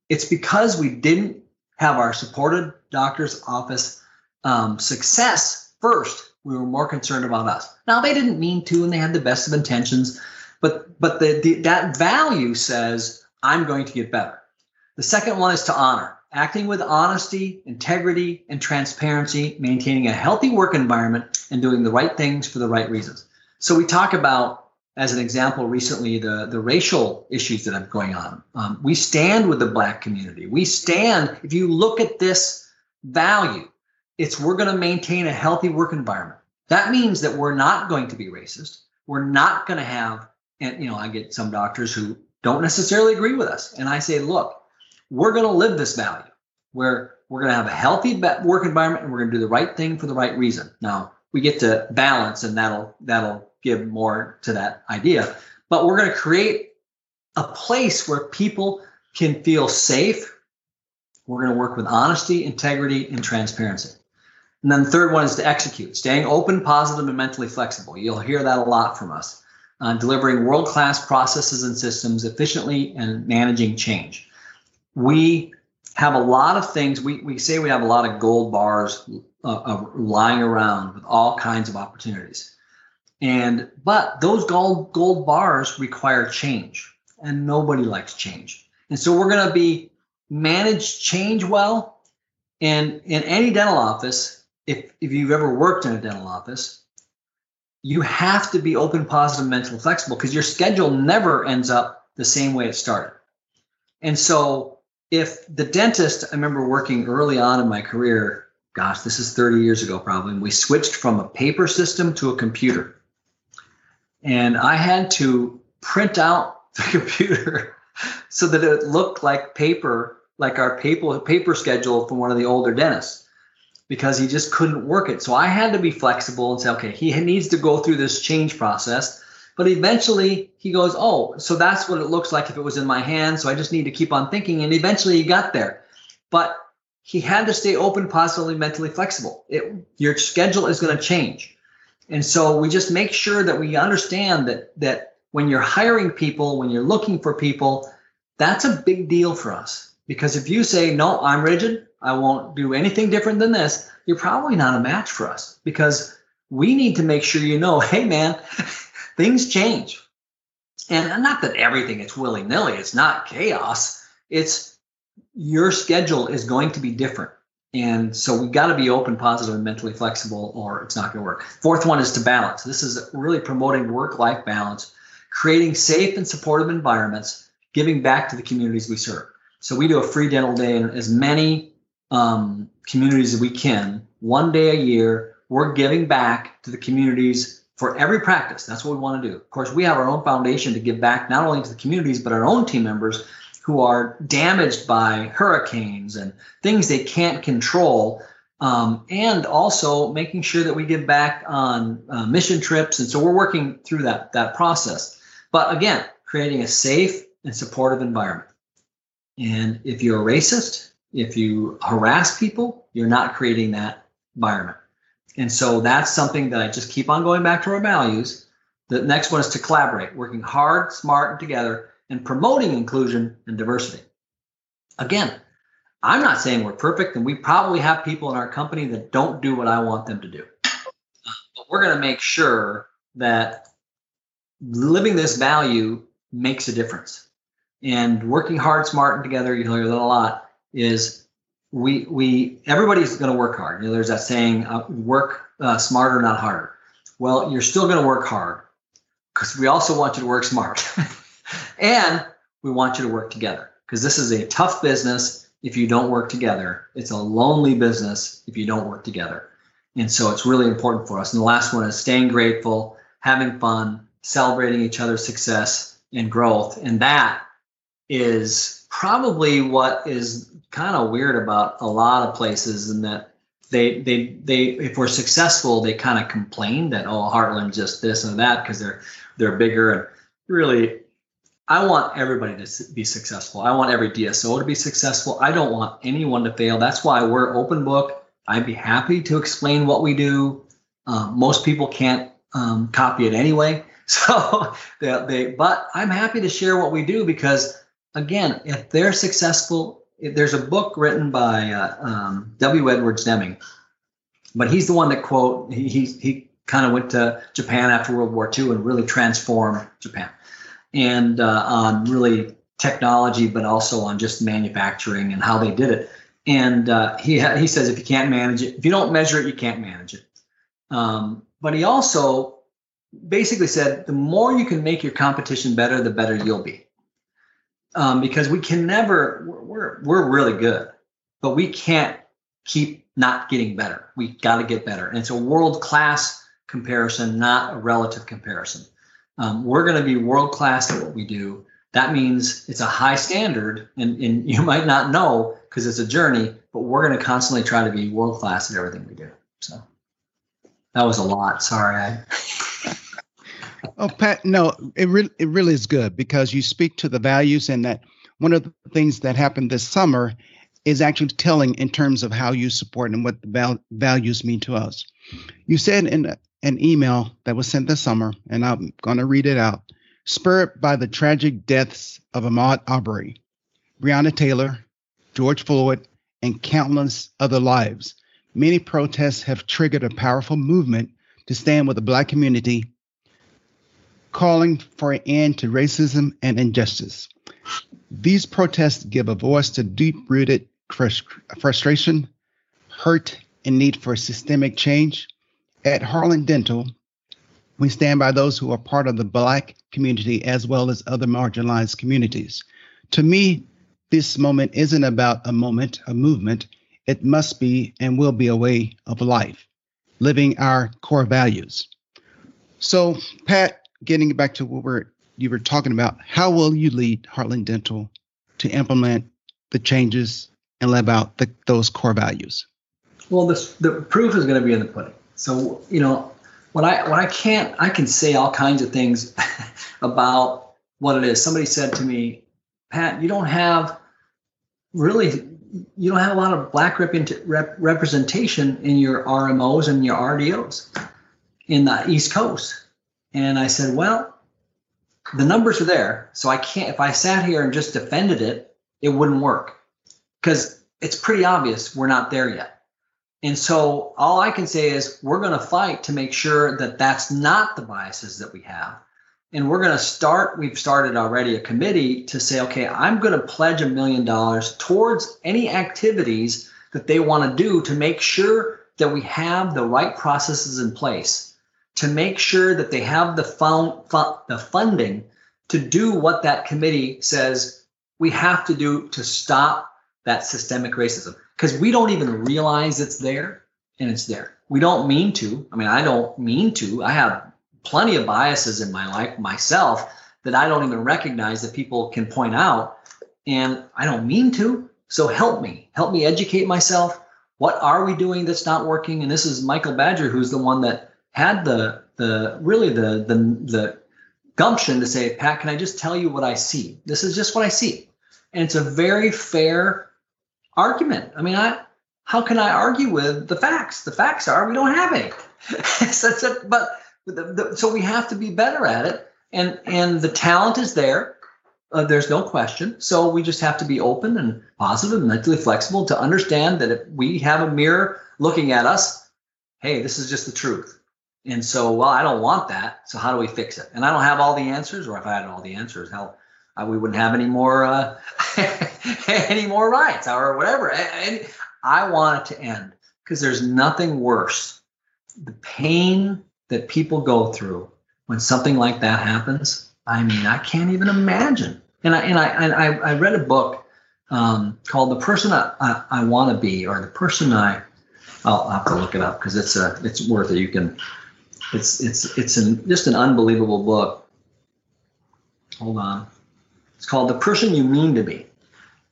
it's because we didn't have our supported doctor's office um, success first. We were more concerned about us. Now they didn't mean to, and they had the best of intentions, but but the, the that value says I'm going to get better. The second one is to honor acting with honesty, integrity, and transparency, maintaining a healthy work environment, and doing the right things for the right reasons. So we talk about, as an example, recently the, the racial issues that are going on. Um, we stand with the black community. We stand, if you look at this value, it's we're going to maintain a healthy work environment. That means that we're not going to be racist. We're not going to have, and you know, I get some doctors who don't necessarily agree with us. And I say, look, we're going to live this value where we're going to have a healthy work environment and we're going to do the right thing for the right reason. Now we get to balance and that'll that'll give more to that idea. But we're going to create a place where people can feel safe. We're going to work with honesty, integrity, and transparency. And then the third one is to execute, staying open, positive, and mentally flexible. You'll hear that a lot from us. Uh, delivering world class processes and systems efficiently and managing change we have a lot of things. We, we say we have a lot of gold bars uh, lying around with all kinds of opportunities. And but those gold gold bars require change, and nobody likes change. And so we're going to be manage change well. And in any dental office, if if you've ever worked in a dental office, you have to be open, positive, mental, flexible because your schedule never ends up the same way it started. And so if the dentist, I remember working early on in my career, gosh, this is 30 years ago probably, we switched from a paper system to a computer. And I had to print out the computer so that it looked like paper, like our paper paper schedule from one of the older dentists, because he just couldn't work it. So I had to be flexible and say, okay, he needs to go through this change process but eventually he goes, Oh, so that's what it looks like if it was in my hand. So I just need to keep on thinking. And eventually he got there. But he had to stay open, positively, mentally flexible. It, your schedule is going to change. And so we just make sure that we understand that that when you're hiring people, when you're looking for people, that's a big deal for us. Because if you say, no, I'm rigid, I won't do anything different than this, you're probably not a match for us because we need to make sure you know, hey man, things change. And not that everything is willy nilly, it's not chaos. It's your schedule is going to be different. And so we got to be open, positive, and mentally flexible, or it's not going to work. Fourth one is to balance. This is really promoting work life balance, creating safe and supportive environments, giving back to the communities we serve. So we do a free dental day in as many um, communities as we can, one day a year. We're giving back to the communities for every practice. That's what we want to do. Of course, we have our own foundation to give back not only to the communities, but our own team members who are damaged by hurricanes and things they can't control. Um, and also making sure that we give back on uh, mission trips. And so we're working through that, that process. But again, creating a safe and supportive environment. And if you're a racist, if you harass people, you're not creating that environment. And so that's something that I just keep on going back to our values. The next one is to collaborate, working hard, smart, and together, and promoting inclusion and diversity. Again, I'm not saying we're perfect, and we probably have people in our company that don't do what I want them to do. But we're going to make sure that living this value makes a difference. And working hard, smart, and together, you hear that a lot, is we we everybody's going to work hard. You know, there's that saying, uh, "Work uh, smarter, not harder." Well, you're still going to work hard because we also want you to work smart, and we want you to work together because this is a tough business. If you don't work together, it's a lonely business if you don't work together. And so it's really important for us. And the last one is staying grateful, having fun, celebrating each other's success and growth. And that is probably what is kind of weird about a lot of places in that they they they if we're successful they kind of complain that oh Heartland just this and that because they're they're bigger and really I want everybody to be successful. I want every DSO to be successful. I don't want anyone to fail. That's why we're open book. I'd be happy to explain what we do. Um, most people can't um, copy it anyway, so they, they. But I'm happy to share what we do because again, if they're successful, if there's a book written by uh, um, W. Edwards Deming, but he's the one that quote he he, he kind of went to Japan after World War II and really transformed Japan, and uh, on really technology, but also on just manufacturing and how they did it. And uh, he he says if you can't manage it, if you don't measure it, you can't manage it. Um, but he also basically said the more you can make your competition better, the better you'll be um, because we can never we're, we're really good but we can't keep not getting better we got to get better and it's a world class comparison not a relative comparison um, we're going to be world class at what we do. That means it's a high standard and, and you might not know because it's a journey but we're going to constantly try to be world class at everything we do so. That was a lot sorry I Oh, Pat, no, it really it really is good because you speak to the values and that one of the things that happened this summer is actually telling in terms of how you support and what the val- values mean to us. You said in an email that was sent this summer, and I'm going to read it out. Spurred by the tragic deaths of Ahmaud Arbery, Breonna Taylor, George Floyd, and countless other lives, many protests have triggered a powerful movement to stand with the Black community calling for an end to racism and injustice. These protests give a voice to deep rooted frustration, hurt, and need for systemic change. At Heartland Dental, we stand by those who are part of the Black community as well as other marginalized communities. To me, this moment isn't about a moment, a movement. It must be and will be a way of life, living our core values. So, Pat, getting back to what we're you were talking about, how will you lead Heartland Dental to implement the changes and live out the, those core values? Well, this, the proof is going to be in the pudding. So, you know, when I when I can't, I can say all kinds of things about what it is. Somebody said to me, Pat, you don't have really, you don't have a lot of black rep- representation in your RMOs and your RDOs in the East Coast. And I said, well, the numbers are there. So I can't, if I sat here and just defended it, it wouldn't work because it's pretty obvious we're not there yet. And so all I can say is we're going to fight to make sure that that's not the biases that we have. And we're going to start, we've started already a committee to say, okay, I'm going to pledge a million dollars towards any activities that they want to do to make sure that we have the right processes in place to make sure that they have the, fund, the funding to do what that committee says we have to do to stop that systemic racism because we don't even realize it's there and it's there. We don't mean to. I mean, I don't mean to. I have plenty of biases in my life myself that I don't even recognize that people can point out and I don't mean to. So help me, help me educate myself. What are we doing that's not working? And this is Michael Badger, who's the one that had the the really the the the gumption to say, Pat, can I just tell you what I see? This is just what I see. And it's a very fair argument. I mean, I how can I argue with the facts? The facts are we don't have any. so, but the, the, so we have to be better at it. And and the talent is there. Uh, there's no question. So we just have to be open and positive and mentally flexible to understand that if we have a mirror looking at us, hey, this is just the truth. And so, well, I don't want that. So how do we fix it? And I don't have all the answers, or if I had all the answers, hell, I, we wouldn't have any more uh, any more riots or whatever. And I want it to end because there's nothing worse. The pain that people go through when something like that happens. I mean, I can't even imagine. And I and I and I, I read a book um, called "The Person I, I, I Want to Be" or "The Person I." I'll have to look it up because it's a it's worth it. You can it's it's it's an, just an unbelievable book. Hold on. It's called The Person You Mean to Be.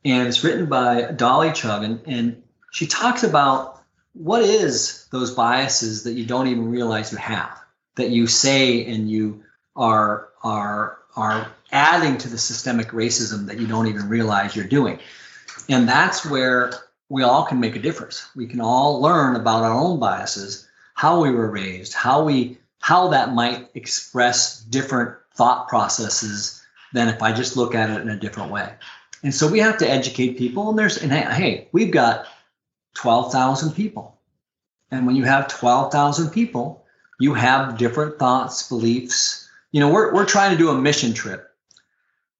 And it's written by Dolly Chuggan. And she talks about what is those biases that you don't even realize you have, that you say and you are are are adding to the systemic racism that you don't even realize you're doing. And that's where we all can make a difference. We can all learn about our own biases how we were raised, how we how that might express different thought processes than if I just look at it in a different way. And so we have to educate people. And there's and hey, we've got 12,000 people. And when you have 12,000 people, you have different thoughts, beliefs. You know, we're, we're trying to do a mission trip.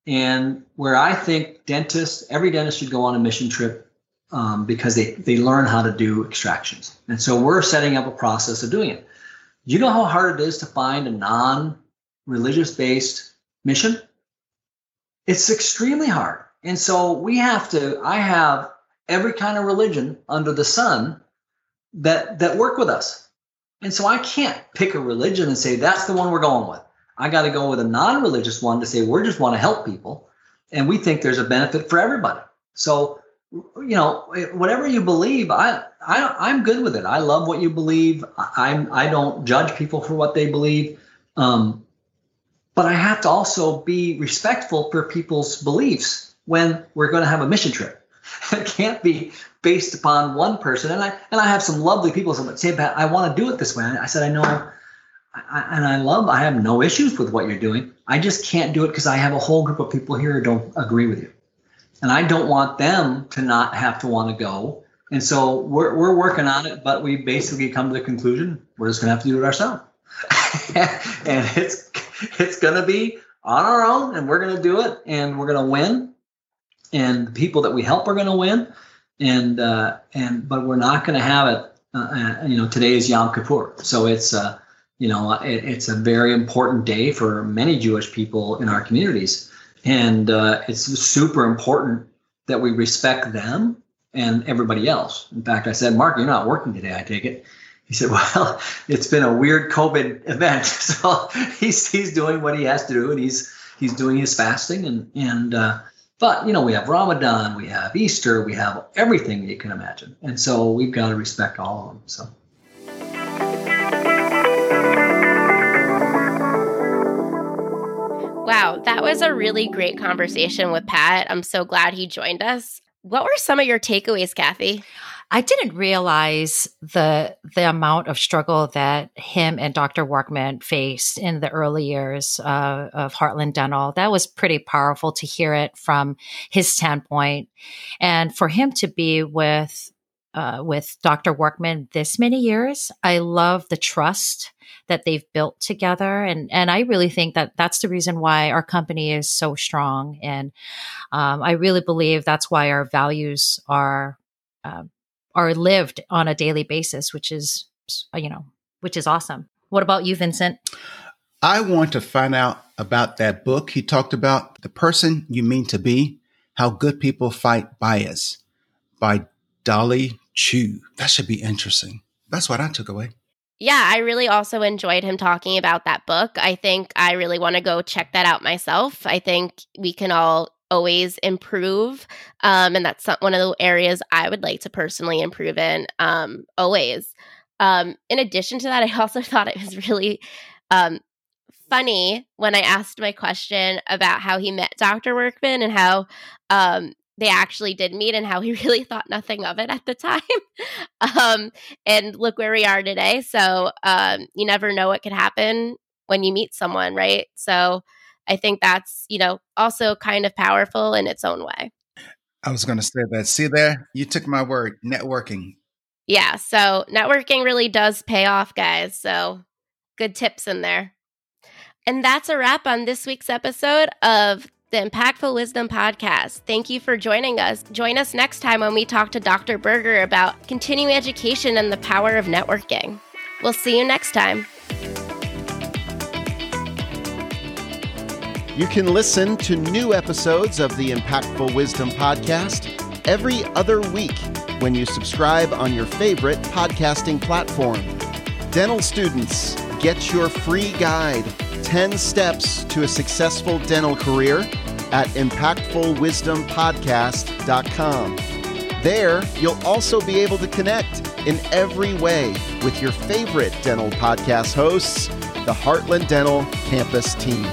And where I think dentists, every dentist should go on a mission trip um, because they, they learn how to do extractions. And so we're setting up a process of doing it. You know how hard it is to find a non religious based mission? It's extremely hard. And so we have to, I have every kind of religion under the sun that that work with us. And so I can't pick a religion and say that's the one we're going with. I got to go with a non-religious one to say we just want to help people and we think there's a benefit for everybody. So you know, whatever you believe, I, I, I'm good with it. I love what you believe. I'm, I don't judge people for what they believe. Um, but I have to also be respectful for people's beliefs when we're going to have a mission trip. it can't be based upon one person. And I, and I have some lovely people say, Pat, I want to do it this way. I said, I know, I, and I love, I have no issues with what you're doing. I just can't do it because I have a whole group of people here who don't agree with you and I don't want them to not have to want to go. And so we're, we're working on it, but we basically come to the conclusion we're just going to have to do it ourselves. and it's it's going to be on our own, and we're going to do it, and we're going to win. And the people that we help are going to win, and uh, and but we're not going to have it. Uh, uh, you know, today is Yom Kippur, so it's uh, you know it, it's a very important day for many Jewish people in our communities and uh, it's super important that we respect them and everybody else. In fact, I said, Mark, you're not working today, I take it. He said, Well, it's been a weird COVID event. So he's he's doing what he has to do and he's he's doing his fasting and and uh, but you know, we have Ramadan, we have Easter, we have everything you can imagine. And so we've got to respect all of them. So Wow, that was a really great conversation with Pat. I'm so glad he joined us. What were some of your takeaways, Kathy? I didn't realize the the amount of struggle that him and Dr. Workman faced in the early years uh, of Heartland Dental. That was pretty powerful to hear it from his standpoint, and for him to be with uh, with Dr. Workman this many years. I love the trust that they've built together, and and I really think that that's the reason why our company is so strong. And um, I really believe that's why our values are uh, are lived on a daily basis, which is uh, you know which is awesome. What about you, Vincent? I want to find out about that book he talked about, the person you mean to be How Good People Fight Bias by Dolly Chugh. That should be interesting. That's what I took away. Yeah, I really also enjoyed him talking about that book. I think I really want to go check that out myself. I think we can all always improve. Um, and that's one of the areas I would like to personally improve in, um, always. Um, in addition to that, I also thought it was really um, funny when I asked my question about how he met Dr. Workman and how um, they actually did meet and how he really thought nothing of it at the time. um, and look where we are today. So um, you never know what could happen when you meet someone, right? So I think that's, you know, also kind of powerful in its own way. I was going to say that. See there? You took my word networking. Yeah. So networking really does pay off, guys. So good tips in there. And that's a wrap on this week's episode of the Impactful Wisdom Podcast. Thank you for joining us. Join us next time when we talk to Dr. Berger about continuing education and the power of networking. We'll see you next time. You can listen to new episodes of the Impactful Wisdom Podcast every other week when you subscribe on your favorite podcasting platform. Dental students, get your free guide 10 Steps to a Successful Dental Career at impactfulwisdompodcast.com. There, you'll also be able to connect in every way with your favorite dental podcast hosts, the Heartland Dental Campus team.